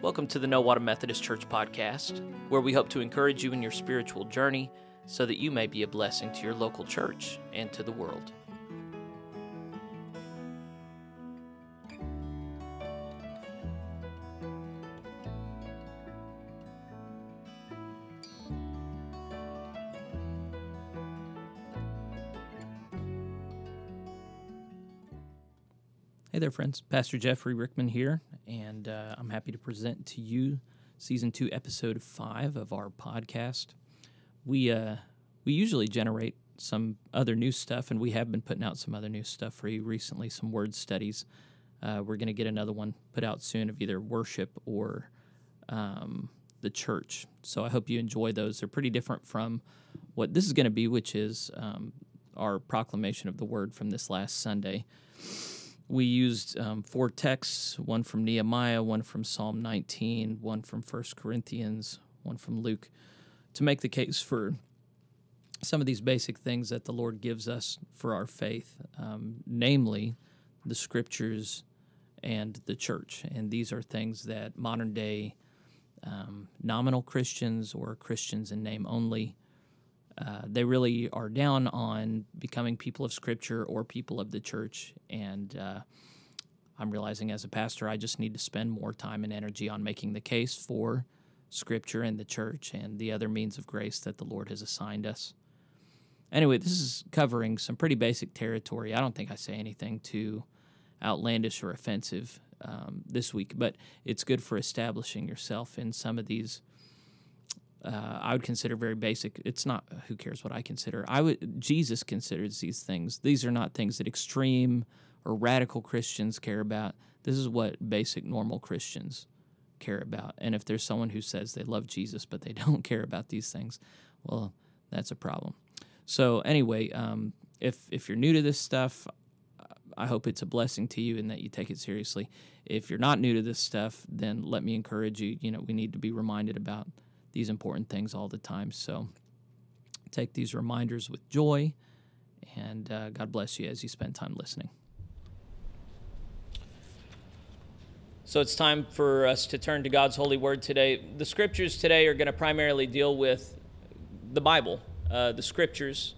Welcome to the Nowata Methodist Church podcast, where we hope to encourage you in your spiritual journey so that you may be a blessing to your local church and to the world. Hey there, friends. Pastor Jeffrey Rickman here, and uh, I'm happy to present to you season two, episode five of our podcast. We uh, we usually generate some other new stuff, and we have been putting out some other new stuff for you recently. Some word studies. Uh, we're going to get another one put out soon of either worship or um, the church. So I hope you enjoy those. They're pretty different from what this is going to be, which is um, our proclamation of the word from this last Sunday we used um, four texts one from Nehemiah, one from Psalm 19, one from 1 Corinthians, one from Luke to make the case for some of these basic things that the Lord gives us for our faith, um, namely the scriptures and the church. And these are things that modern day um, nominal Christians or Christians in name only uh, they really are down on becoming people of Scripture or people of the church. And uh, I'm realizing as a pastor, I just need to spend more time and energy on making the case for Scripture and the church and the other means of grace that the Lord has assigned us. Anyway, this is covering some pretty basic territory. I don't think I say anything too outlandish or offensive um, this week, but it's good for establishing yourself in some of these uh, I would consider very basic. It's not who cares what I consider. I would Jesus considers these things. These are not things that extreme or radical Christians care about. This is what basic normal Christians care about. And if there's someone who says they love Jesus but they don't care about these things, well, that's a problem. So anyway, um, if if you're new to this stuff, I hope it's a blessing to you and that you take it seriously. If you're not new to this stuff, then let me encourage you. You know, we need to be reminded about these important things all the time. So take these reminders with joy, and uh, God bless you as you spend time listening. So it's time for us to turn to God's holy word today. The scriptures today are going to primarily deal with the Bible, uh, the scriptures.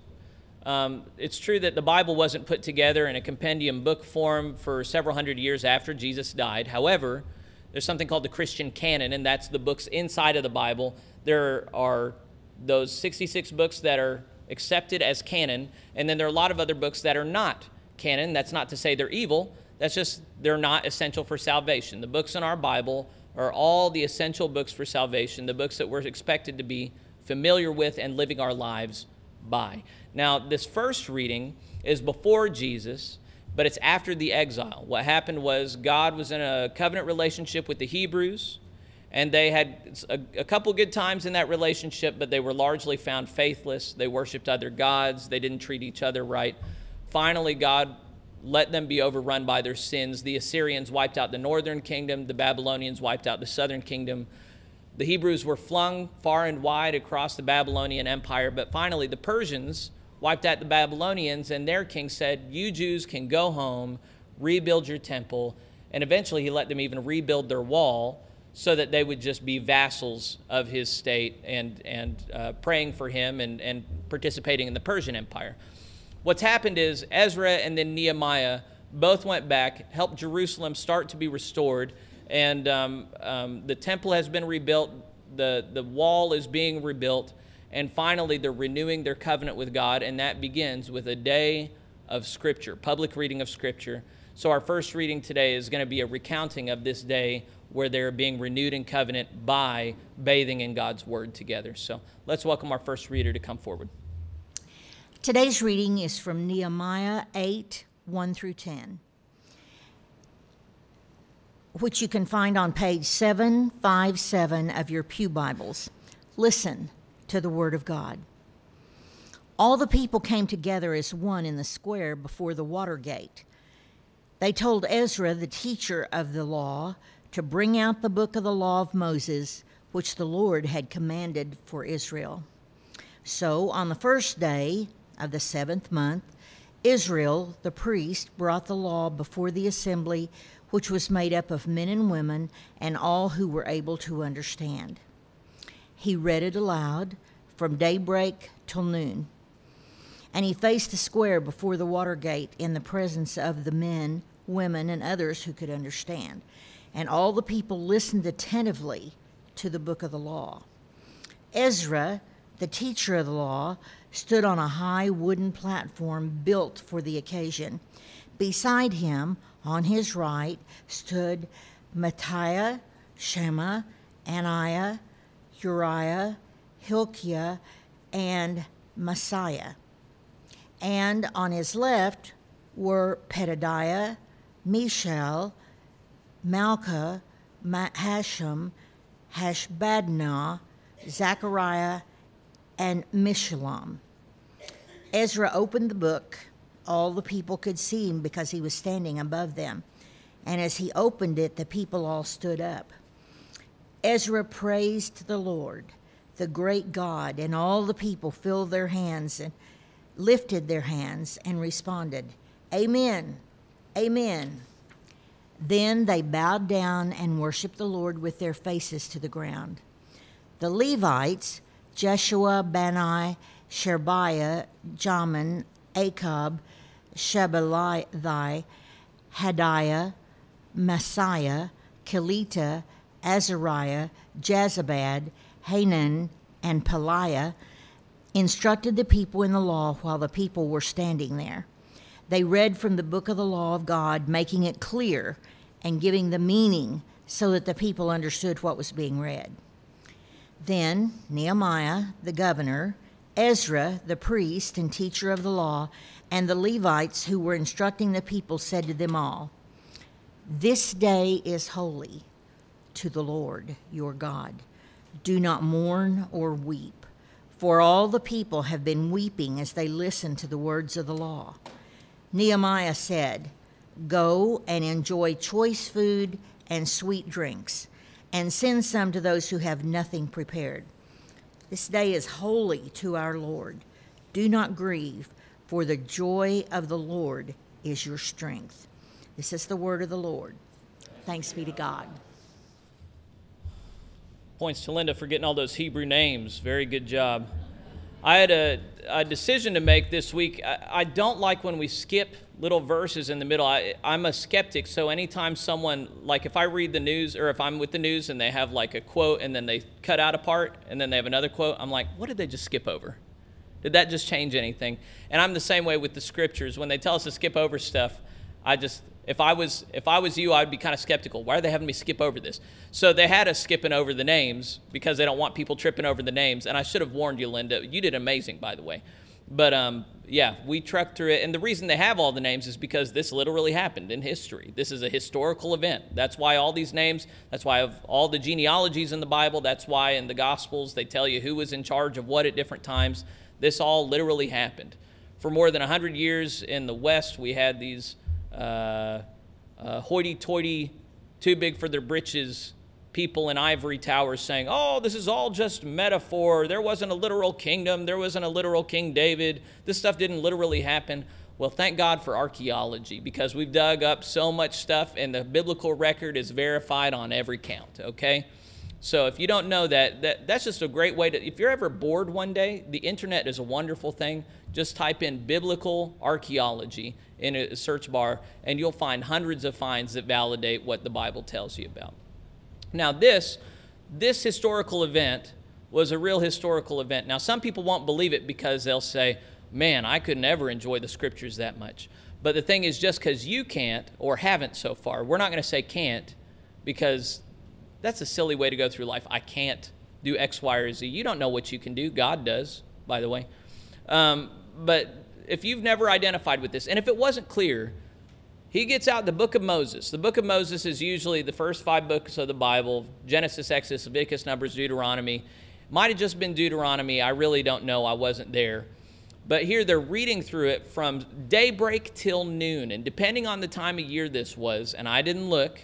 Um, it's true that the Bible wasn't put together in a compendium book form for several hundred years after Jesus died. However, there's something called the Christian canon, and that's the books inside of the Bible. There are those 66 books that are accepted as canon, and then there are a lot of other books that are not canon. That's not to say they're evil, that's just they're not essential for salvation. The books in our Bible are all the essential books for salvation, the books that we're expected to be familiar with and living our lives by. Now, this first reading is before Jesus but it's after the exile. What happened was God was in a covenant relationship with the Hebrews, and they had a, a, couple good times in that relationship, but they were largely found faithless. They worshiped other gods, they didn't treat each other right. Finally, God let them be overrun by their sins. The Assyrians wiped out the northern kingdom, the Babylonians wiped out the southern kingdom. The Hebrews were flung far and wide across the Babylonian Empire, but finally, the Persians wiped out the Babylonians, and their king said, You Jews can go home, rebuild your temple. And eventually, he let them even rebuild their wall so that they would just be vassals of his state and, and uh, praying for him and, and participating in the Persian Empire. What's happened is Ezra and then Nehemiah both went back, helped Jerusalem start to be restored, and um, um, the temple has been rebuilt, the, the wall is being rebuilt. And finally, they're renewing their covenant with God, and that begins with a day of Scripture, public reading of Scripture. So, our first reading today is going to be a recounting of this day where they're being renewed in covenant by bathing in God's Word together. So, let's welcome our first reader to come forward. Today's reading is from Nehemiah 8 1 through 10, which you can find on page 757 of your Pew Bibles. Listen to the Word of God. All the people came together as one in the square before the water gate. They told Ezra, the teacher of the law, to bring out the book of the law of Moses, which the Lord had commanded for Israel. So on the first day of the seventh month, Ezra, the priest, brought the law before the assembly which was made up of men and women and all who were able to understand. He read it aloud from daybreak till noon. And he faced the square before the water gate in the presence of the men, women, and others who could understand. And all the people listened attentively to the book of the law. Ezra, the teacher of the law, stood on a high wooden platform built for the occasion. Beside him, on his right, stood Mattaiah, Shema, Ananiah, Uriah, Hilkiah, and Maaseiah. And on his left were Pedadiah, Mishael, Malchah, Hashum, Hashbaddanah, Zechariah, and Meshullam. Ezra opened the book. All the people could see him because he was standing above them. And as he opened it, the people all stood up. Ezra praised the Lord, the great God, and all the people filled their hands and lifted their hands and responded, Amen, Amen. Then they bowed down and worshiped the Lord with their faces to the ground. The Levites, Jeshua, Bani, Sherebiah, Jamin, Akkub, Shebalithai, Hadiah, Maaseiah, Kelita, Azariah, Jozabad, Hanan, and Pelaiah, instructed the people in the law while the people were standing there. They read from the book of the law of God, making it clear and giving the meaning so that the people understood what was being read. Then Nehemiah, the governor, Ezra, the priest and teacher of the law, and the Levites who were instructing the people said to them all, This day is holy to the Lord your God. Do not mourn or weep, for all the people have been weeping as they listened to the words of the law. Nehemiah said, Go and enjoy choice food and sweet drinks, and send some to those who have nothing prepared. This day is holy to our Lord. Do not grieve, for the joy of the Lord is your strength. This is the word of the Lord. Thanks be to God. Points to Linda for getting all those Hebrew names. Very good job. I had a, a decision to make this week. I, I, don't like when we skip little verses in the middle. I, I'm a skeptic, so anytime someone, like if I read the news or if I'm with the news and they have like a quote and then they cut out a part and then they have another quote, I'm like, what did they just skip over? Did that just change anything? And I'm the same way with the scriptures. When they tell us to skip over stuff, I just if I was if I was you, I'd be kind of skeptical. Why are they having me skip over this? So they had us skipping over the names because they don't want people tripping over the names. And I should have warned you, Linda. You did amazing, by the way. But um, yeah, we trucked through it. And the reason they have all the names is because this literally happened in history. This is a historical event. That's why all these names, that's why of all the genealogies in the Bible, that's why in the Gospels they tell you who was in charge of what at different times. This all literally happened. For more than 100 years in the West, we had these uh, uh, hoity toity, too big for their britches people in ivory towers saying, oh, this is all just metaphor. There wasn't a literal kingdom. There wasn't a literal King David. This stuff didn't literally happen. Well, thank God for archaeology because we've dug up so much stuff and the biblical record is verified on every count, okay? So if you don't know that, that that's just a great way to if you're ever bored one day, the internet is a wonderful thing. Just type in biblical archaeology in a search bar and you'll find hundreds of finds that validate what the Bible tells you about. Now this this historical event was a real historical event. Now some people won't believe it because they'll say, "Man, I could never enjoy the scriptures that much." But the thing is just cuz you can't or haven't so far. We're not going to say can't because that's a silly way to go through life. I can't do X, Y, or Z. You don't know what you can do. God does, by the way. Um, but if you've never identified with this, and if it wasn't clear, he gets out the book of Moses. The book of Moses is usually the first five books of the Bible Genesis, Exodus, Leviticus, Numbers, Deuteronomy. Might have just been Deuteronomy. I really don't know. I wasn't there. But here they're reading through it from daybreak till noon. And depending on the time of year this was, and I didn't look,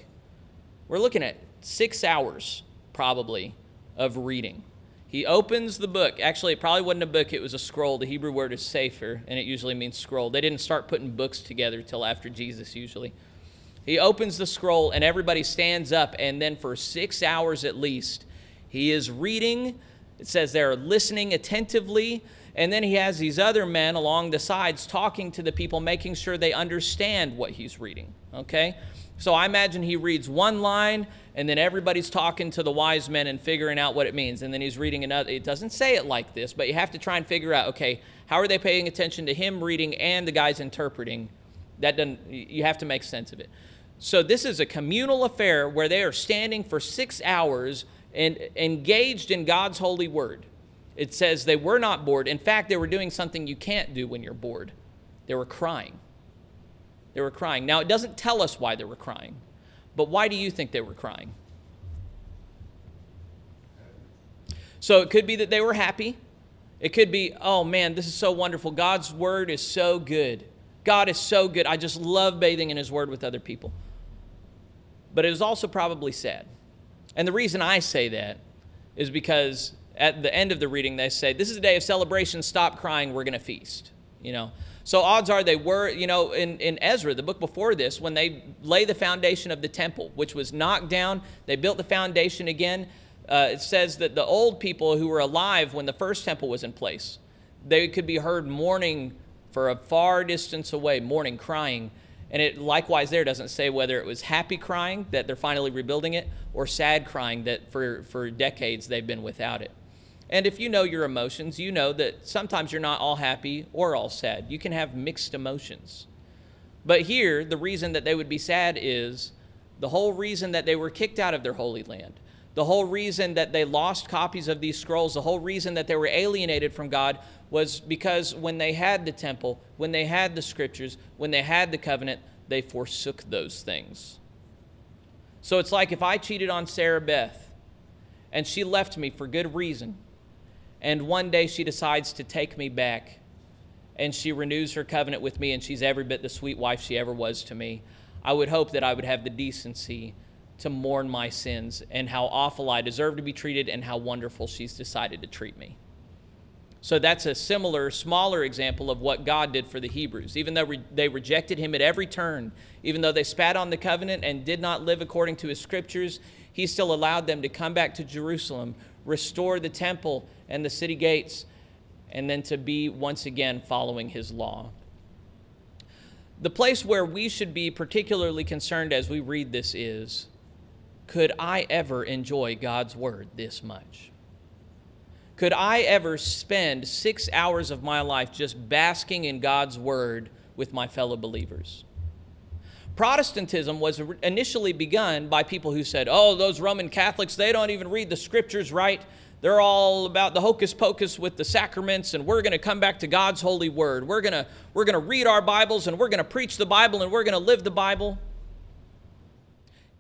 we're looking at six hours probably of reading. He opens the book. Actually, it probably wasn't a book, it was a scroll. The Hebrew word is sefer, and it usually means scroll. They didn't start putting books together till after Jesus, usually. He opens the scroll, and everybody stands up, and then for six hours at least, he is reading. It says they're listening attentively. And then he has these other men along the sides talking to the people, making sure they understand what he's reading. Okay? So I imagine he reads one line, and then everybody's talking to the wise men and figuring out what it means. And then he's reading another. It doesn't say it like this, but you have to try and figure out okay, how are they paying attention to him reading and the guys interpreting? That doesn't, you have to make sense of it. So this is a communal affair where they are standing for six hours and engaged in God's holy word. It says they were not bored. In fact, they were doing something you can't do when you're bored. They were crying. They were crying. Now, it doesn't tell us why they were crying, but why do you think they were crying? So it could be that they were happy. It could be, oh man, this is so wonderful. God's word is so good. God is so good. I just love bathing in his word with other people. But it was also probably sad. And the reason I say that is because at the end of the reading they say, This is a day of celebration, stop crying, we're going to feast. You know, so odds are they were, you know, in, in Ezra, the book before this, when they lay the foundation of the temple, which was knocked down, they built the foundation again. Uh, it says that the old people who were alive when the first temple was in place, they could be heard mourning for a far distance away, mourning, crying. And it likewise there doesn't say whether it was happy crying that they're finally rebuilding it or sad crying that for, for decades they've been without it. And if you know your emotions, you know that sometimes you're not all happy or all sad. You can have mixed emotions. But here, the reason that they would be sad is the whole reason that they were kicked out of their holy land, the whole reason that they lost copies of these scrolls, the whole reason that they were alienated from God was because when they had the temple, when they had the scriptures, when they had the covenant, they forsook those things. So it's like if I cheated on Sarah Beth and she left me for good reason and one day she decides to take me back and she renews her covenant with me and she's every bit the sweet wife she ever was to me, I would hope that I would have the decency to mourn my sins and how awful I deserve to be treated and how wonderful she's decided to treat me. So that's a similar, smaller example of what God did for the Hebrews. Even though re- they rejected him at every turn, even though they spat on the covenant and did not live according to his scriptures, he still allowed them to come back to Jerusalem, restore the temple and the city gates, and then to be once again following his law. The place where we should be particularly concerned as we read this is could I ever enjoy God's word this much? Could I ever spend six hours of my life just basking in God's word with my fellow believers? Protestantism was initially begun by people who said, oh, those Roman Catholics, they don't even read the scriptures right. They're all about the hocus pocus with the sacraments, and we're going to come back to God's holy word. We're going to we're going to read our Bibles, and we're going to preach the Bible, and we're going to live the Bible.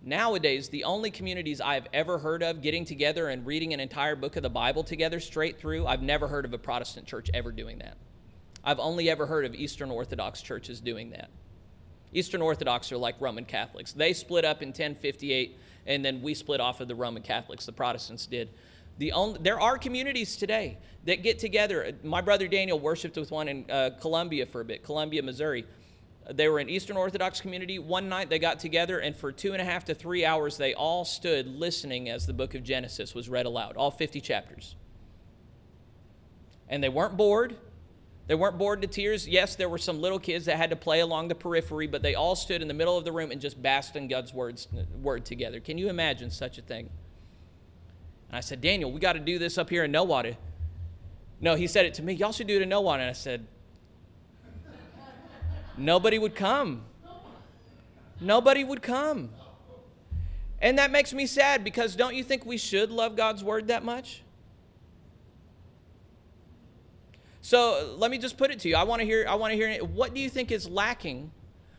Nowadays, the only communities I've ever heard of getting together and reading an entire book of the Bible together straight through, I've never heard of a Protestant church ever doing that. I've only ever heard of Eastern Orthodox churches doing that. Eastern Orthodox are like Roman Catholics. They split up in 1058, and then we split off of the Roman Catholics. The Protestants did. The only, there are communities today that get together. My brother Daniel worshiped with one in uh, Columbia for a bit, Columbia, Missouri. They were an Eastern Orthodox community. One night they got together, and for two and a half to three hours, they all stood listening as the book of Genesis was read aloud, all 50 chapters. And they weren't bored. They weren't bored to tears. Yes, there were some little kids that had to play along the periphery, but they all stood in the middle of the room and just basked in God's words, word together. Can you imagine such a thing? And I said, Daniel, we got to do this up here in Nowata. No, he said it to me. Y'all should do it in Nowata. And I said, nobody would come. Nobody would come. And that makes me sad because don't you think we should love God's word that much? So let me just put it to you. I want to hear. I want to hear. What do you think is lacking?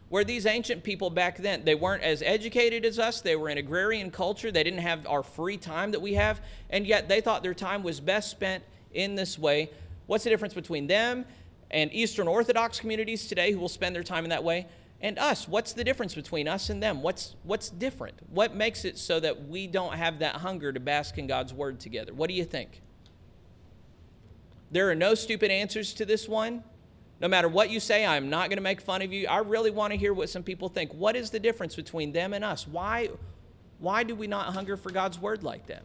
Where these ancient people back then, they weren't as educated as us. They were an agrarian culture. They didn't have our free time that we have, and yet they thought their time was best spent in this way. What's the difference between them and Eastern Orthodox communities today who will spend their time in that way? and us what's the difference between us and them what's what's different what makes it so that we don't have that hunger to bask in god's word together what do you think there are no stupid answers to this one. No matter what you say, I'm not going to make fun of you. I really want to hear what some people think. What is the difference between them and us? Why, why do we not hunger for God's word like that?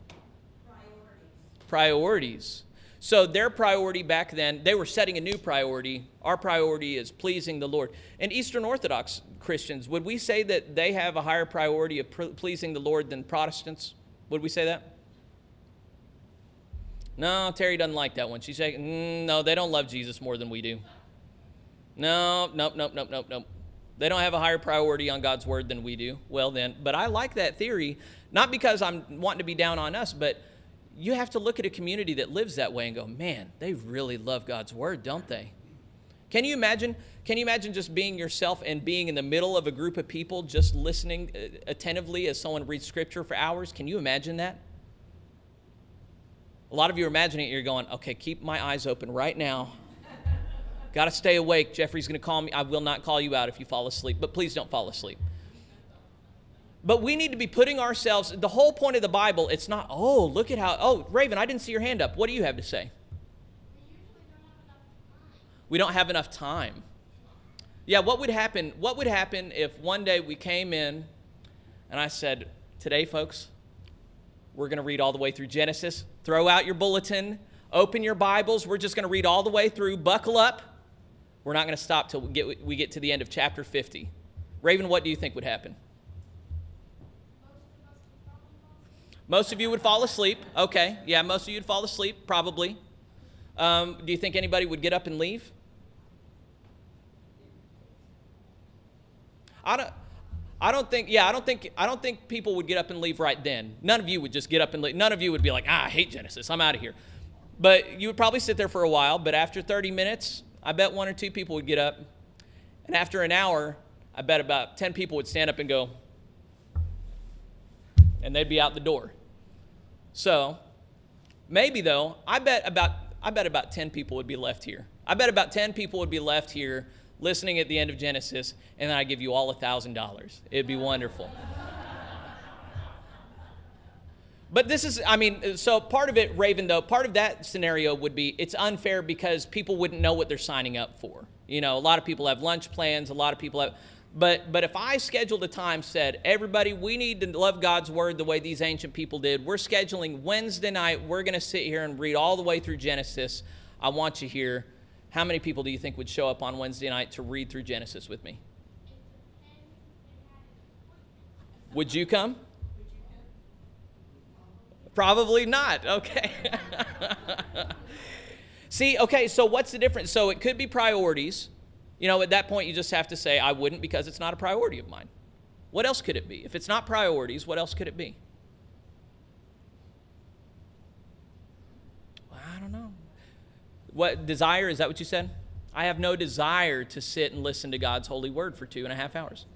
Priorities. Priorities. So their priority back then, they were setting a new priority. Our priority is pleasing the Lord. And Eastern Orthodox Christians, would we say that they have a higher priority of pleasing the Lord than Protestants? Would we say that? No, Terry doesn't like that one. She's saying, mm, no, they don't love Jesus more than we do. No, nope, nope, nope, nope, nope. They don't have a higher priority on God's word than we do. Well, then, but I like that theory, not because I'm wanting to be down on us, but you have to look at a community that lives that way and go, man, they really love God's word, don't they? Can you imagine? Can you imagine just being yourself and being in the middle of a group of people, just listening uh, attentively as someone reads scripture for hours? Can you imagine that? A lot of you are imagining it, you're going, okay, keep my eyes open right now. Got to stay awake. Jeffrey's going to call me. I will not call you out if you fall asleep, but please don't fall asleep. But we need to be putting ourselves, the whole point of the Bible, it's not, oh, look at how, oh, Raven, I didn't see your hand up. What do you have to say? We don't have enough time. Yeah, what would happen? What would happen if one day we came in and I said, Today, folks, we're going to read all the way through Genesis. Throw out your bulletin, open your Bibles. We're just going to read all the way through. Buckle up. We're not going to stop till we get, we get to the end of chapter 50. Raven, what do you think would happen? Most of you would fall asleep. Okay, yeah, most of you would fall asleep, probably. Um, do you think anybody would get up and leave? I don't. I don't think, yeah, I don't think, I don't think people would get up and leave right then. None of you would just get up and leave. None of you would be like, ah, I hate Genesis. I'm out of here. But you would probably sit there for a while. But after 30 minutes, I bet one or two people would get up. And after an hour, I bet about 10 people would stand up and go, and they'd be out the door. So, maybe though, I bet about, I bet about 10 people would be left here. I bet about 10 people would be left here listening at the end of Genesis, and then I give you all a $1,000. It'd be wonderful. But this is, I mean, so part of it, Raven, though, part of that scenario would be it's unfair because people wouldn't know what they're signing up for. You know, a lot of people have lunch plans, a lot of people have, but but if I scheduled a time, said everybody, we need to love God's word the way these ancient people did. We're scheduling Wednesday night. We're going to sit here and read all the way through Genesis. I want you here. How many people do you think would show up on Wednesday night to read through Genesis with me? Would you come? Probably not. Okay. See, okay, so what's the difference? So it could be priorities. You know, at that point, you just have to say, I wouldn't because it's not a priority of mine. What else could it be? If it's not priorities, what else could it be? What desire is that what you said? I have no desire to sit and listen to God's holy word for two and a half hours.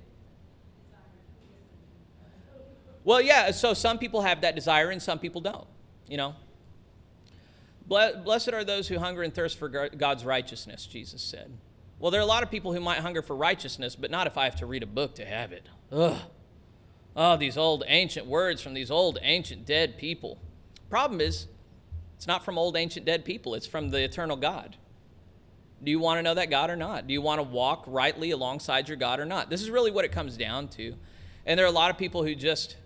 Well, yeah, so some people have that desire and some people don't, you know. Blessed are those who hunger and thirst for God's righteousness, Jesus said. Well, there are a lot of people who might hunger for righteousness, but not if I have to read a book to have it. Ugh. Oh, these old ancient words from these old ancient dead people. Problem is, it's not from old ancient dead people, it's from the eternal God. Do you want to know that God or not? Do you want to walk rightly alongside your God or not? This is really what it comes down to. And there are a lot of people who just,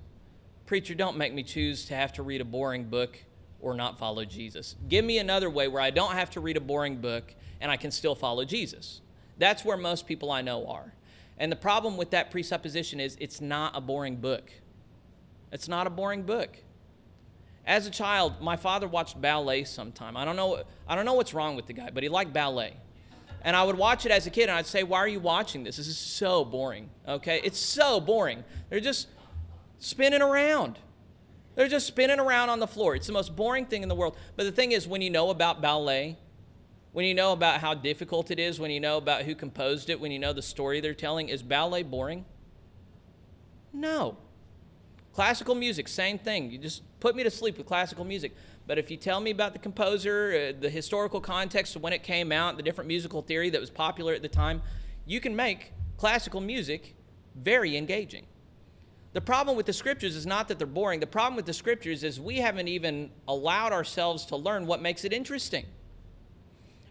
preacher, don't make me choose to have to read a boring book or not follow Jesus. Give me another way where I don't have to read a boring book and I can still follow Jesus. That's where most people I know are. And the problem with that presupposition is it's not a boring book. It's not a boring book. As a child, my father watched ballet sometime. I don't know, I don't know what's wrong with the guy, but he liked ballet. And I would watch it as a kid and I'd say, Why are you watching this? This is so boring. Okay? It's so boring. They're just spinning around. They're just spinning around on the floor. It's the most boring thing in the world. But the thing is, when you know about ballet, when you know about how difficult it is, when you know about who composed it, when you know the story they're telling, is ballet boring? No. Classical music, same thing. You just put me to sleep with classical music. But if you tell me about the composer, uh, the historical context of when it came out, the different musical theory that was popular at the time, you can make classical music very engaging. The problem with the scriptures is not that they're boring. The problem with the scriptures is we haven't even allowed ourselves to learn what makes it interesting.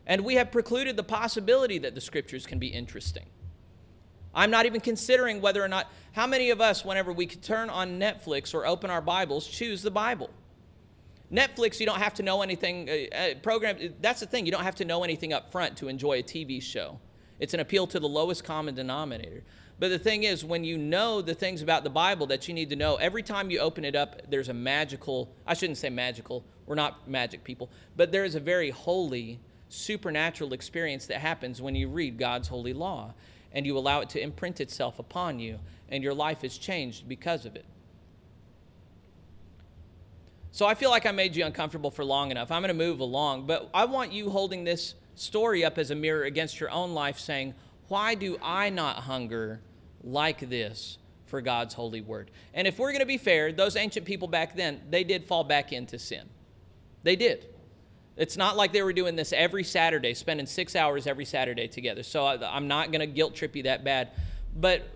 And we have precluded the possibility that the scriptures can be interesting. I'm not even considering whether or not, how many of us, whenever we could turn on Netflix or open our Bibles, choose the Bible? Netflix, you don't have to know anything. Uh, uh, program, that's the thing. You don't have to know anything up front to enjoy a TV show. It's an appeal to the lowest common denominator. But the thing is, when you know the things about the Bible that you need to know, every time you open it up, there's a magical, I shouldn't say magical, we're not magic people, but there is a very holy, supernatural experience that happens when you read God's holy law and you allow it to imprint itself upon you, and your life is changed because of it. So I feel like I made you uncomfortable for long enough. I'm going to move along, but I want you holding this story up as a mirror against your own life, saying, Why do I not hunger like this for God's holy word? And if we're going to be fair, those ancient people back then, they did fall back into sin. They did. It's not like they were doing this every Saturday, spending six hours every Saturday together. So I, am not going to guilt trip you that bad. But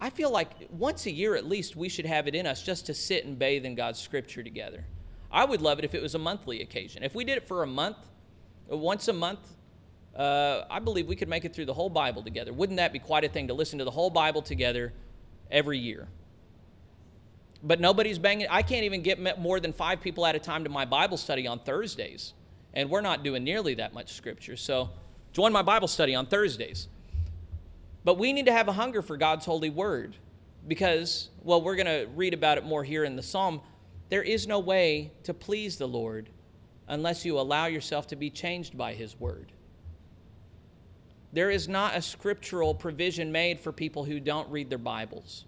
I feel like once a year at least, we should have it in us just to sit and bathe in God's scripture together. I would love it if it was a monthly occasion. If we did it for a month, once a month, uh, I believe we could make it through the whole Bible together. Wouldn't that be quite a thing to listen to the whole Bible together every year? But nobody's banging. I can't even get more than five people at a time to my Bible study on Thursdays. And we're not doing nearly that much scripture. So join my Bible study on Thursdays. But we need to have a hunger for God's holy word because, well, we're going to read about it more here in the psalm. There is no way to please the Lord unless you allow yourself to be changed by his word. There is not a scriptural provision made for people who don't read their Bibles.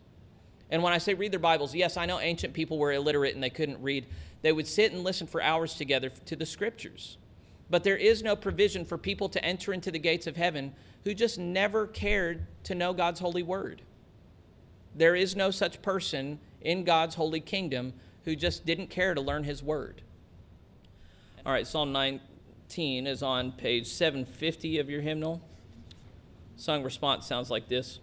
And when I say read their Bibles, yes, I know ancient people were illiterate and they couldn't read. They would sit and listen for hours together to the scriptures. But there is no provision for people to enter into the gates of heaven who just never cared to know God's holy word. There is no such person in God's holy kingdom who just didn't care to learn his word. All right, Psalm 19 is on page 750 of your hymnal. Song response sounds like this.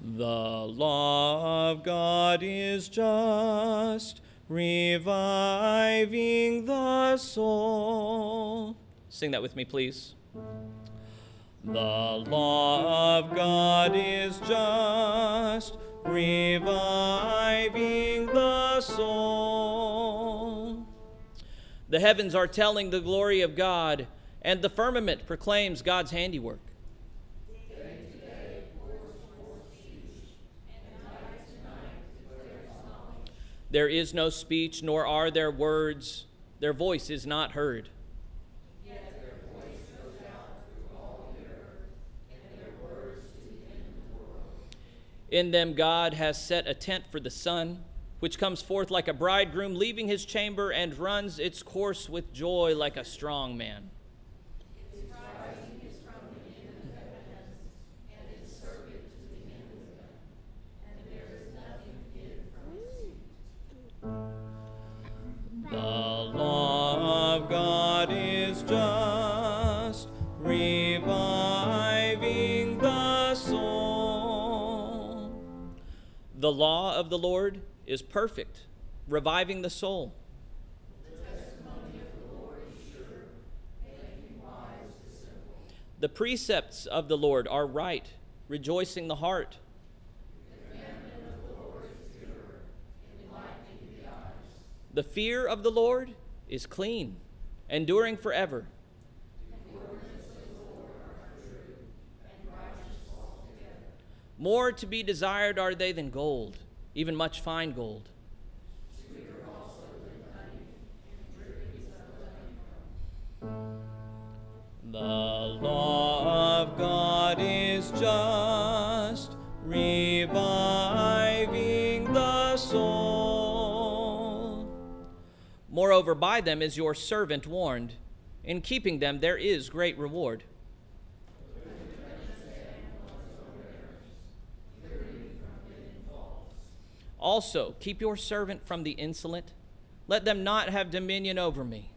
The law of God is just, reviving the soul. Sing that with me, please. The law of God is just, reviving the soul. The heavens are telling the glory of God, and the firmament proclaims God's handiwork. There is no speech, nor are there words. Their voice is not heard. In them, God has set a tent for the sun, which comes forth like a bridegroom leaving his chamber and runs its course with joy like a strong man. The law of God is just, reviving the soul. The law of the Lord is perfect, reviving the soul. The testimony of the Lord is sure, making wise is simple. The precepts of the Lord are right, rejoicing the heart. The fear of the Lord is clean, enduring forever. More to be desired are they than gold, even much fine gold. The law of God is just, reviving the soul. Moreover, by them is your servant warned. In keeping them, there is great reward. Also, keep your servant from the insolent. Let them not have dominion over me.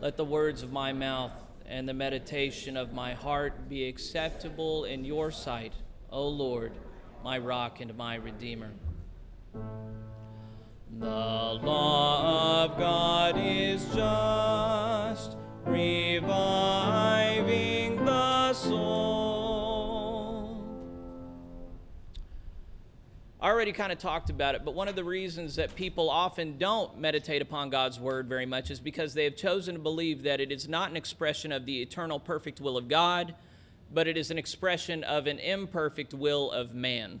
Let the words of my mouth and the meditation of my heart be acceptable in your sight, O Lord, my rock and my redeemer. The law of God is just, reviving the soul. I already kind of talked about it, but one of the reasons that people often don't meditate upon God's word very much is because they have chosen to believe that it is not an expression of the eternal perfect will of God, but it is an expression of an imperfect will of man.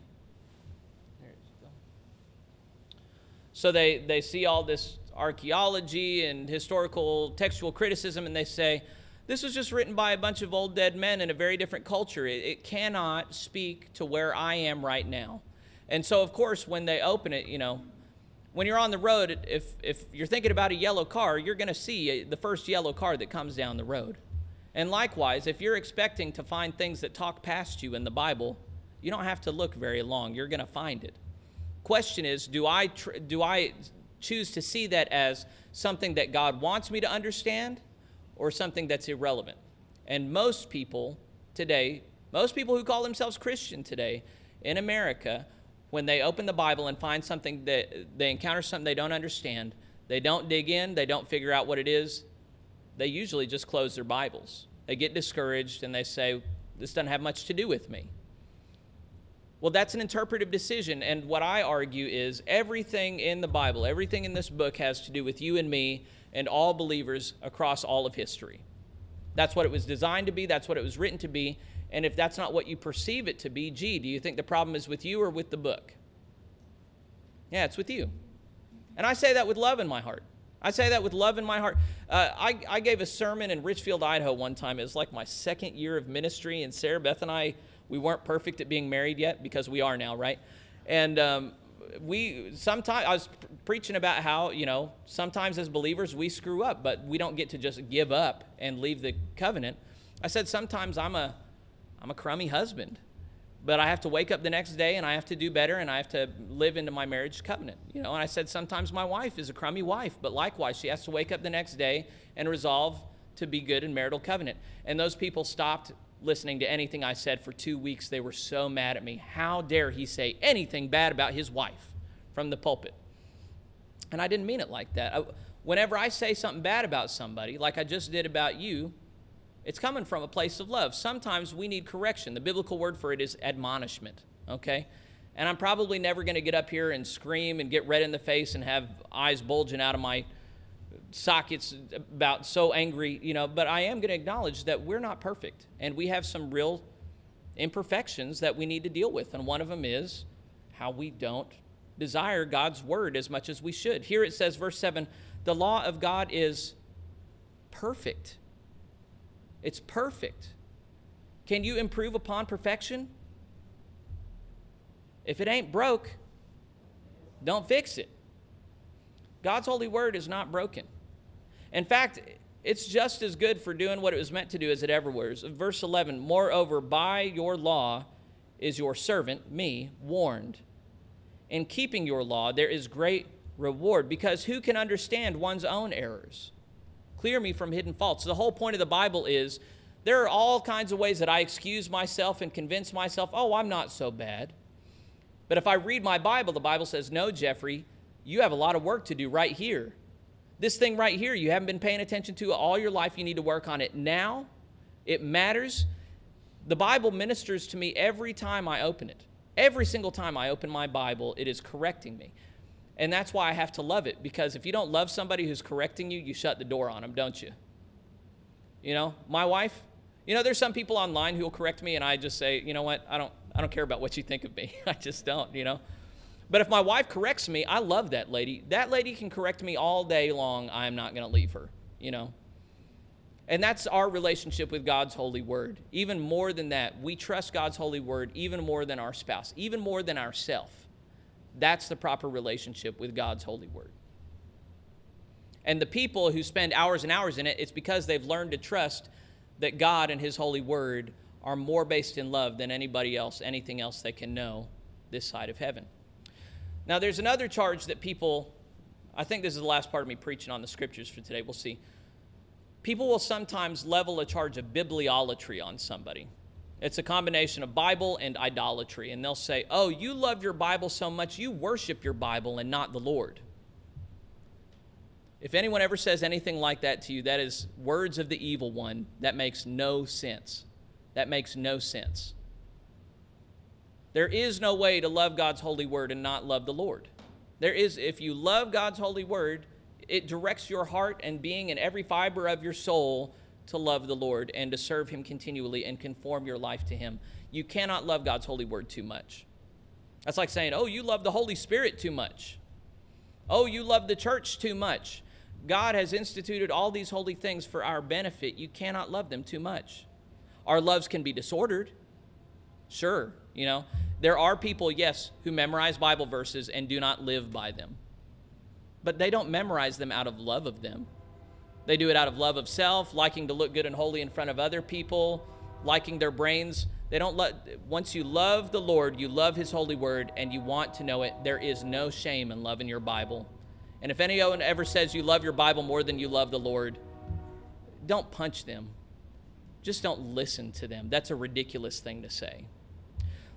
So they, they see all this archaeology and historical textual criticism and they say, this was just written by a bunch of old dead men in a very different culture. It, it cannot speak to where I am right now. And so, of course, when they open it, you know, when you're on the road, if, if you're thinking about a yellow car, you're going to see the first yellow car that comes down the road. And likewise, if you're expecting to find things that talk past you in the Bible, you don't have to look very long. You're going to find it. Question is, do I tr- do I choose to see that as something that God wants me to understand or something that's irrelevant? And most people today, most people who call themselves Christian today in America, when they open the Bible and find something that they encounter something they don't understand, they don't dig in, they don't figure out what it is, they usually just close their Bibles. They get discouraged and they say, This doesn't have much to do with me. Well, that's an interpretive decision. And what I argue is everything in the Bible, everything in this book has to do with you and me and all believers across all of history. That's what it was designed to be, that's what it was written to be. And if that's not what you perceive it to be, gee, do you think the problem is with you or with the book? Yeah, it's with you. And I say that with love in my heart. I say that with love in my heart. Uh, I, I gave a sermon in Richfield, Idaho one time. It was like my second year of ministry, and Sarah Beth and I, we weren't perfect at being married yet because we are now, right? And um, we sometimes I was preaching about how you know sometimes as believers we screw up, but we don't get to just give up and leave the covenant. I said sometimes I'm a I'm a crummy husband but I have to wake up the next day and I have to do better and I have to live into my marriage covenant. You know, and I said sometimes my wife is a crummy wife, but likewise she has to wake up the next day and resolve to be good in marital covenant. And those people stopped listening to anything I said for 2 weeks. They were so mad at me. How dare he say anything bad about his wife from the pulpit? And I didn't mean it like that. I, whenever I say something bad about somebody, like I just did about you, it's coming from a place of love. Sometimes we need correction. The biblical word for it is admonishment, okay? And I'm probably never going to get up here and scream and get red in the face and have eyes bulging out of my sockets about so angry, you know, but I am going to acknowledge that we're not perfect and we have some real imperfections that we need to deal with. And one of them is how we don't desire God's word as much as we should. Here it says, verse 7 the law of God is perfect it's perfect. Can you improve upon perfection? If it ain't broke, don't fix it. God's holy word is not broken. In fact, it's just as good for doing what it was meant to do as it ever was. Verse 11 Moreover, by your law is your servant, me, warned. In keeping your law, there is great reward, because who can understand one's own errors? Clear me from hidden faults. The whole point of the Bible is there are all kinds of ways that I excuse myself and convince myself, oh, I'm not so bad. But if I read my Bible, the Bible says, no, Jeffrey, you have a lot of work to do right here. This thing right here, you haven't been paying attention to all your life. You need to work on it now. It matters. The Bible ministers to me every time I open it. Every single time I open my Bible, it is correcting me. And that's why I have to love it because if you don't love somebody who's correcting you, you shut the door on them, don't you? You know, my wife, you know, there's some people online who will correct me and I just say, you know what, I don't I don't care about what you think of me. I just don't, you know. But if my wife corrects me, I love that lady. That lady can correct me all day long. I'm not going to leave her, you know. And that's our relationship with God's holy word. Even more than that, we trust God's holy word even more than our spouse, even more than ourself. That's the proper relationship with God's holy word. And the people who spend hours and hours in it, it's because they've learned to trust that God and his holy word are more based in love than anybody else, anything else they can know this side of heaven. Now, there's another charge that people, I think this is the last part of me preaching on the scriptures for today. We'll see. People will sometimes level a charge of bibliolatry on somebody. It's a combination of Bible and idolatry. And they'll say, Oh, you love your Bible so much, you worship your Bible and not the Lord. If anyone ever says anything like that to you, that is words of the evil one. That makes no sense. That makes no sense. There is no way to love God's holy word and not love the Lord. There is, if you love God's holy word, it directs your heart and being and every fiber of your soul to love the Lord and to serve Him continually and conform your life to Him. You cannot love God's holy word too much. That's like saying, oh, you love the Holy Spirit too much. Oh, you love the church too much. God has instituted all these holy things for our benefit. You cannot love them too much. Our loves can be disordered. Sure, you know. There are people, yes, who memorize Bible verses and do not live by them. But they don't memorize them out of love of them. They do it out of love of self, liking to look good and holy in front of other people, liking their brains. They don't let, once you love the Lord, you love His holy word, and you want to know it, there is no shame in loving your Bible. And if anyone ever says you love your Bible more than you love the Lord, don't punch them. Just don't listen to them. That's a ridiculous thing to say.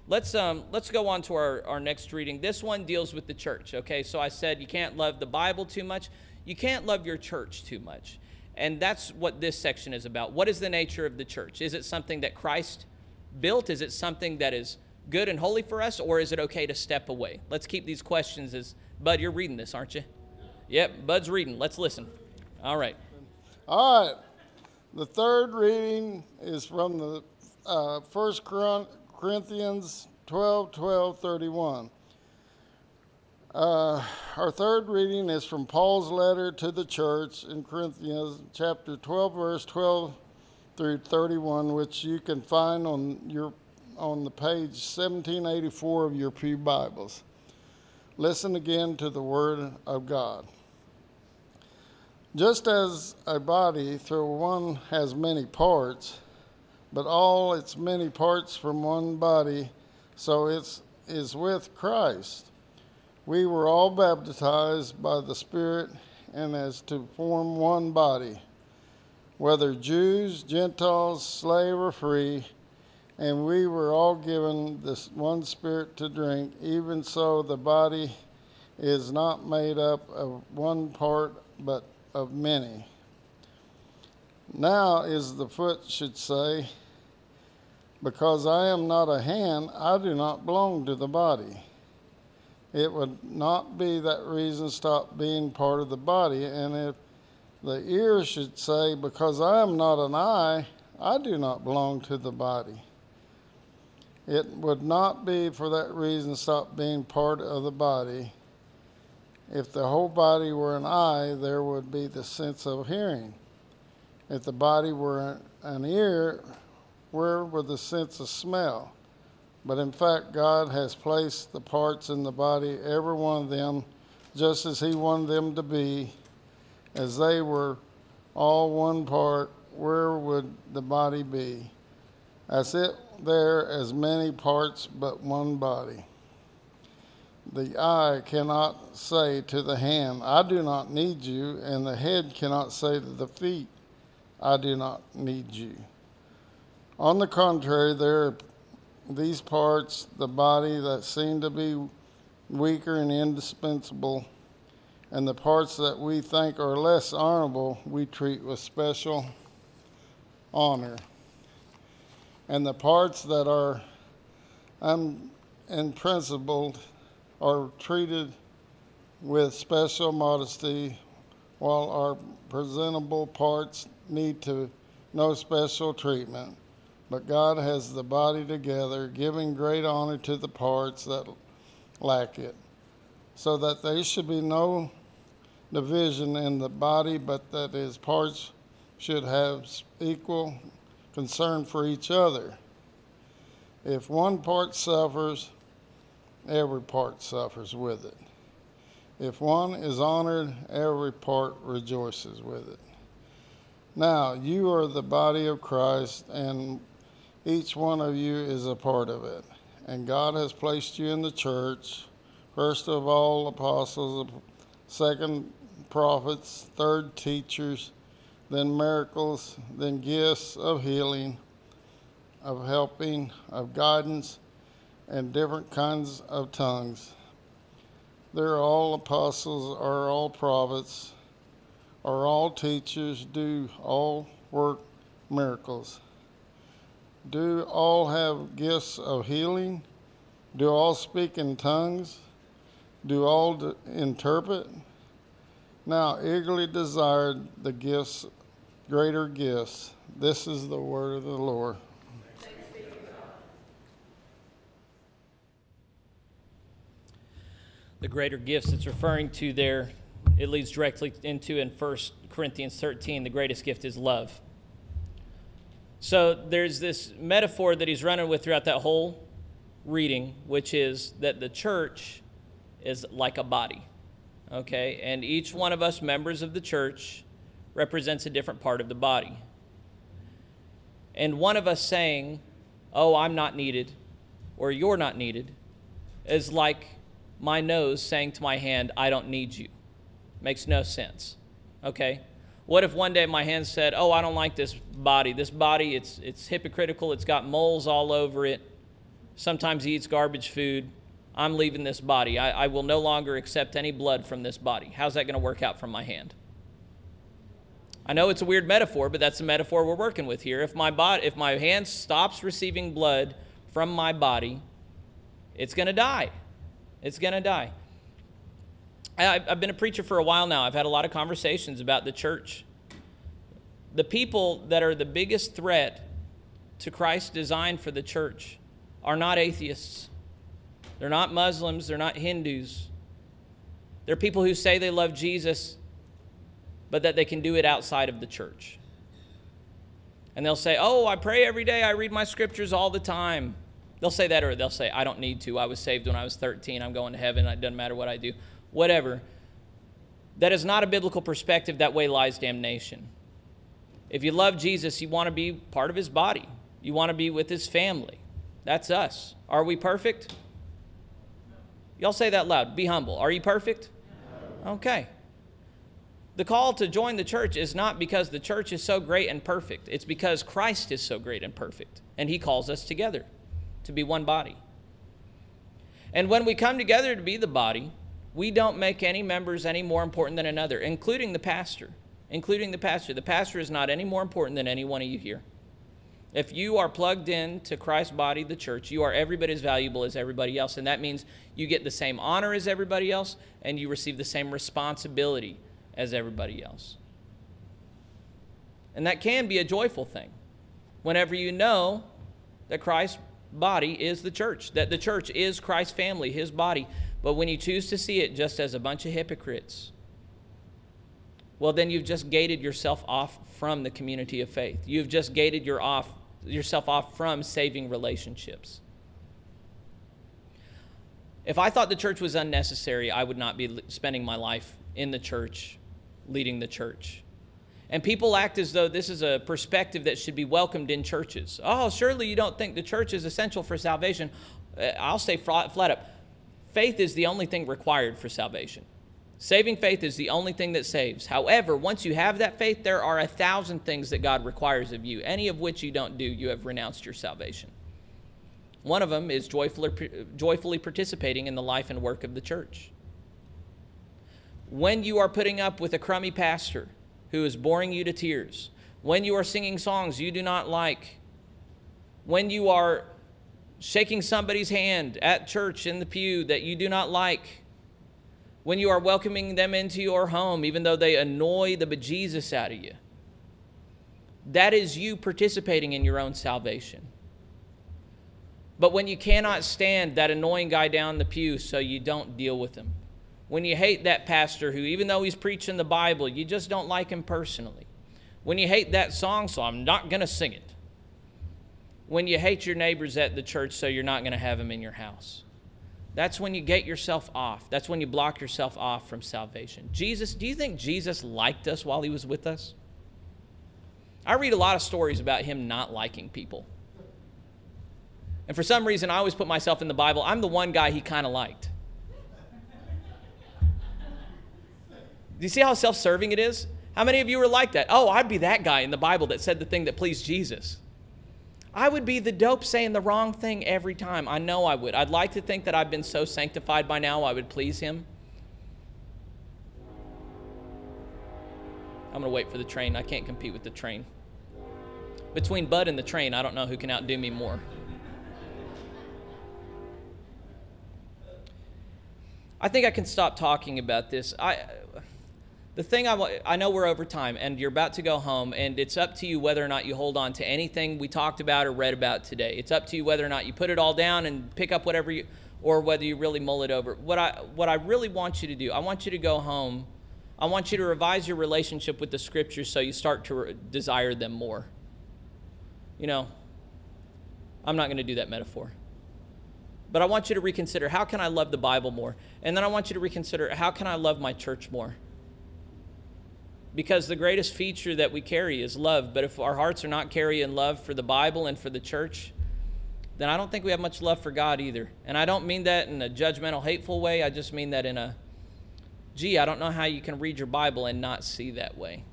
Let's, um, let's go on to our, our next reading. This one deals with the church, okay? So I said you can't love the Bible too much. You can't love your church too much. And that's what this section is about. What is the nature of the church? Is it something that Christ built? Is it something that is good and holy for us? Or is it okay to step away? Let's keep these questions as Bud, you're reading this, aren't you? Yep, Bud's reading. Let's listen. All right. All right. The third reading is from the uh, First Corinthians 12, 12, 31. Uh, our third reading is from Paul's letter to the church in Corinthians, chapter 12, verse 12 through 31, which you can find on your on the page 1784 of your Pew Bibles. Listen again to the Word of God. Just as a body through one has many parts, but all its many parts from one body, so it is with Christ we were all baptized by the Spirit and as to form one body, whether Jews, Gentiles, slave, or free, and we were all given this one Spirit to drink. Even so, the body is not made up of one part, but of many. Now is the foot should say, Because I am not a hand, I do not belong to the body it would not be that reason stop being part of the body. And if the ear should say, Because I am not an eye, I do not belong to the body. It would not be for that reason stop being part of the body. If the whole body were an eye, there would be the sense of hearing. If the body were an ear, where would the sense of smell? But in fact, God has placed the parts in the body, every one of them, just as He wanted them to be. As they were all one part, where would the body be? As it there as many parts, but one body. The eye cannot say to the hand, I do not need you, and the head cannot say to the feet, I do not need you. On the contrary, there these parts, the body that seem to be weaker and indispensable, and the parts that we think are less honorable, we treat with special honor. And the parts that are unprincipled are treated with special modesty, while our presentable parts need to no special treatment. But God has the body together, giving great honor to the parts that lack it, so that there should be no division in the body, but that his parts should have equal concern for each other. If one part suffers, every part suffers with it. If one is honored, every part rejoices with it. Now, you are the body of Christ and each one of you is a part of it. And God has placed you in the church, first of all, apostles, second, prophets, third, teachers, then miracles, then gifts of healing, of helping, of guidance, and different kinds of tongues. They're all apostles, are all prophets, are all teachers, do all work miracles. Do all have gifts of healing? Do all speak in tongues? Do all interpret? Now eagerly desired the gifts, greater gifts. This is the word of the Lord. The greater gifts it's referring to there, it leads directly into in 1 Corinthians 13, the greatest gift is love. So there's this metaphor that he's running with throughout that whole reading, which is that the church is like a body okay? And each one of us, members of the church, represents a different part of the body. And one of us saying, Oh, I'm not needed, or you're not needed, is like my nose saying to my hand, I don't need you. Makes no sense, okay? What if one day my hand said, Oh, I don't like this body. This body, it's, it's hypocritical, it's got moles all over it. Sometimes he eats garbage food. I'm leaving this body. I, I will no longer accept any blood from this body. How's that going to work out from my hand? I know it's a weird metaphor, but that's the metaphor we're working with here. If my, body, if my hand stops receiving blood from my body, it's going to die. It's going to die. I've been a preacher for a while now. I've had a lot of conversations about the church. The people that are the biggest threat to Christ's design for the church are not atheists. They're not Muslims, they're not Hindus. They're people who say they love Jesus, but that they can do it outside of the church. And they'll say, Oh, I pray every day, I read my scriptures all the time. They'll say that, or they'll say, I don't need to. I was saved when I was 13. I'm going to heaven. It doesn't matter what I do. Whatever. That is not a biblical perspective. That way lies damnation. If you love Jesus, you want to be part of his body, you want to be with his family. That's us. Are we perfect? Y'all say that loud. Be humble. Are you perfect? Okay. The call to join the church is not because the church is so great and perfect. It's because Christ is so great and perfect. And he calls us together to be one body. And when we come together to be the body, we don't make any members any more important than another, including the pastor. Including the pastor. The pastor is not any more important than any one of you here. If you are plugged in to Christ's body, the church, you are every bit as valuable as everybody else. And that means you get the same honor as everybody else and you receive the same responsibility as everybody else. And that can be a joyful thing whenever you know that Christ's body is the church, that the church is Christ's family, his body. But when you choose to see it just as a bunch of hypocrites, well, then you've just gated yourself off from the community of faith. You've just gated your off, yourself off from saving relationships. If I thought the church was unnecessary, I would not be spending my life in the church, leading the church. And people act as though this is a perspective that should be welcomed in churches. Oh, surely you don't think the church is essential for salvation. Uh, I'll say flat up faith is the only thing required for salvation. Saving faith is the only thing that saves. However, once you have that faith, there are a thousand things that God requires of you, any of which you don't do, you have renounced your salvation. One of them is joyfully, joyfully participating in the life and work of the church. When you are putting up with a crummy pastor who is boring you to tears, when you are singing songs you do not like, when you are shaking somebody's hand at church in the pew that you do not like, when you are welcoming them into your home, even though they annoy the bejesus out of you. That is you participating in your own salvation. But when you cannot stand that annoying guy down the pew, so you don't deal with him. When you hate that pastor who, even though he's preaching the Bible, you just don't like him personally. When you hate that song, so I'm not going to sing it. When you hate your neighbors at the church, so you're not going to have them in your house. That's when you get yourself off. That's when you block yourself off from salvation. Jesus, do you think Jesus liked us while he was with us? I read a lot of stories about him not liking people. And for some reason, I always put myself in the Bible. I'm the one guy he kind of liked. Do you see how self serving it is? How many of you are like that? Oh, I'd be that guy in the Bible that said the thing that pleased Jesus. I would be the dope saying the wrong thing every time. I know I would. I'd like to think that I've been so sanctified by now I would please him. I'm going to wait for the train. I can't compete with the train. Between Bud and the train, I don't know who can outdo me more. I think I can stop talking about this. I the thing I, I know we're over time and you're about to go home and it's up to you whether or not you hold on to anything we talked about or read about today. It's up to you whether or not you put it all down and pick up whatever you or whether you really mull it over. What i what i really want you to do i want you to go home. I want you to revise your relationship with the scriptures so you start to re- desire them more. You know i'm not going to do that metaphor. But i want you to reconsider how can i love the bible more? And then i want you to reconsider how can i love my church more because the greatest feature that we carry is love. But if our hearts are not carrying love for the Bible and for the church, then I don't think we have much love for God either. And I don't mean that in a judgmental, hateful way. I just mean that in a, gee, I don't know how you can read your Bible and not see that way.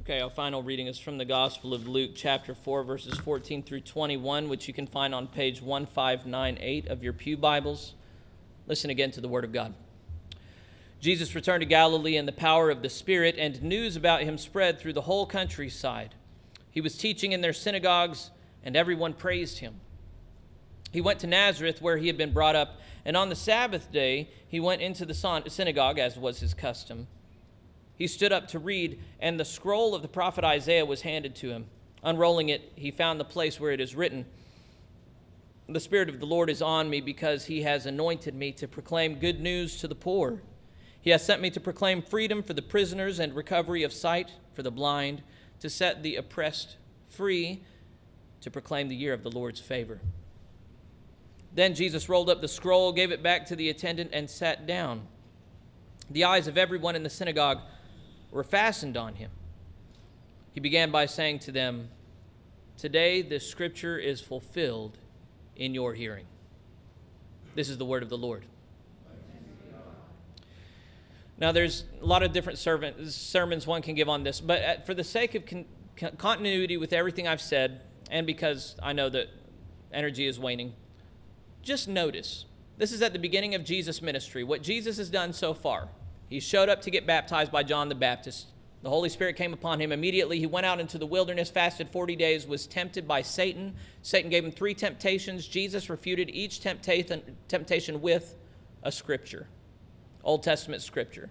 Okay, our final reading is from the Gospel of Luke, chapter 4, verses 14 through 21, which you can find on page 1598 of your Pew Bibles. Listen again to the Word of God. Jesus returned to Galilee in the power of the Spirit, and news about him spread through the whole countryside. He was teaching in their synagogues, and everyone praised him. He went to Nazareth, where he had been brought up, and on the Sabbath day he went into the synagogue, as was his custom. He stood up to read, and the scroll of the prophet Isaiah was handed to him. Unrolling it, he found the place where it is written, The Spirit of the Lord is on me, because he has anointed me to proclaim good news to the poor. He has sent me to proclaim freedom for the prisoners and recovery of sight for the blind, to set the oppressed free, to proclaim the year of the Lord's favor. Then Jesus rolled up the scroll, gave it back to the attendant, and sat down. The eyes of everyone in the synagogue were fastened on him. He began by saying to them, Today this scripture is fulfilled in your hearing. This is the word of the Lord. Now, there's a lot of different sermons one can give on this, but uh, for the sake of con- continuity with everything I've said, and because I know that energy is waning, just notice this is at the beginning of Jesus' ministry. What Jesus has done so far, he showed up to get baptized by John the Baptist. The Holy Spirit came upon him immediately. He went out into the wilderness, fasted 40 days, was tempted by Satan. Satan gave him three temptations. Jesus refuted each temptation with a scripture. Old Testament scripture.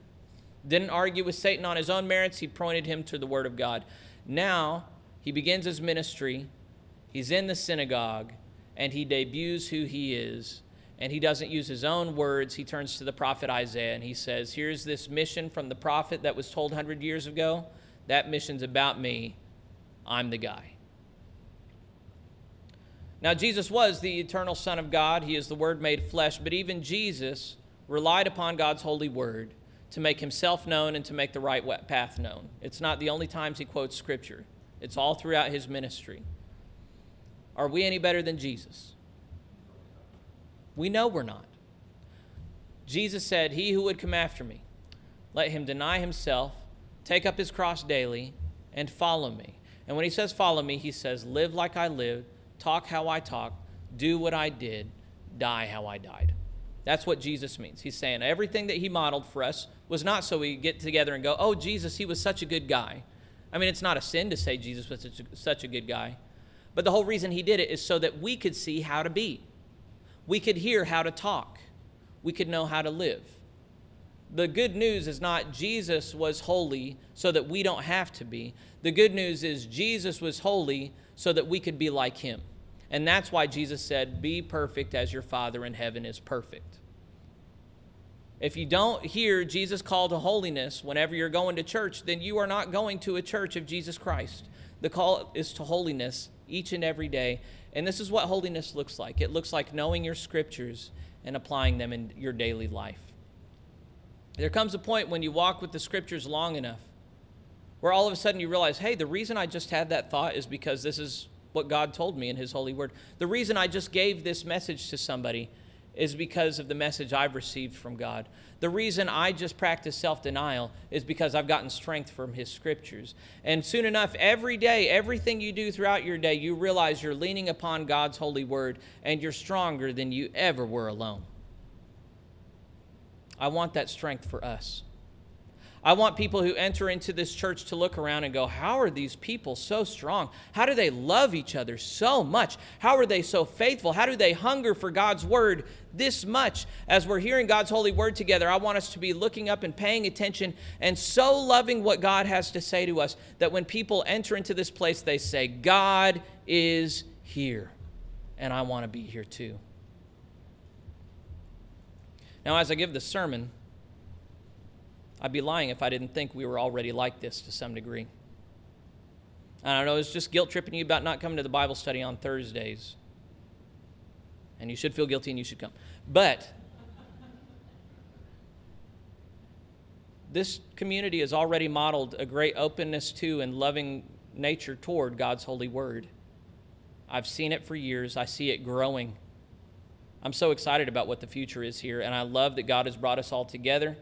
Didn't argue with Satan on his own merits, he pointed him to the Word of God. Now, he begins his ministry. He's in the synagogue, and he debuts who he is. And he doesn't use his own words. He turns to the prophet Isaiah and he says, Here's this mission from the prophet that was told 100 years ago. That mission's about me. I'm the guy. Now, Jesus was the eternal Son of God. He is the Word made flesh. But even Jesus relied upon God's holy word to make himself known and to make the right path known. It's not the only times he quotes scripture, it's all throughout his ministry. Are we any better than Jesus? We know we're not. Jesus said, He who would come after me, let him deny himself, take up his cross daily, and follow me. And when he says follow me, he says, Live like I lived, talk how I talked, do what I did, die how I died. That's what Jesus means. He's saying everything that he modeled for us was not so we get together and go, oh, Jesus, he was such a good guy. I mean, it's not a sin to say Jesus was such a, such a good guy. But the whole reason he did it is so that we could see how to be. We could hear how to talk. We could know how to live. The good news is not Jesus was holy so that we don't have to be. The good news is Jesus was holy so that we could be like him. And that's why Jesus said, Be perfect as your Father in heaven is perfect. If you don't hear Jesus' call to holiness whenever you're going to church, then you are not going to a church of Jesus Christ. The call is to holiness each and every day. And this is what holiness looks like it looks like knowing your scriptures and applying them in your daily life. There comes a point when you walk with the scriptures long enough where all of a sudden you realize, hey, the reason I just had that thought is because this is what God told me in His holy word. The reason I just gave this message to somebody is because of the message I've received from God. The reason I just practice self denial is because I've gotten strength from His scriptures. And soon enough, every day, everything you do throughout your day, you realize you're leaning upon God's holy word and you're stronger than you ever were alone. I want that strength for us. I want people who enter into this church to look around and go, How are these people so strong? How do they love each other so much? How are they so faithful? How do they hunger for God's word this much? As we're hearing God's holy word together, I want us to be looking up and paying attention and so loving what God has to say to us that when people enter into this place, they say, God is here, and I want to be here too. Now, as I give the sermon, I'd be lying if I didn't think we were already like this to some degree. I don't know, it's just guilt tripping you about not coming to the Bible study on Thursdays. And you should feel guilty and you should come. But this community has already modeled a great openness to and loving nature toward God's holy word. I've seen it for years, I see it growing. I'm so excited about what the future is here, and I love that God has brought us all together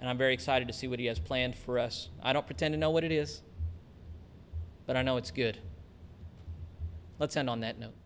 and I'm very excited to see what He has planned for us. I don't pretend to know what it is, but I know it's good. Let's end on that note.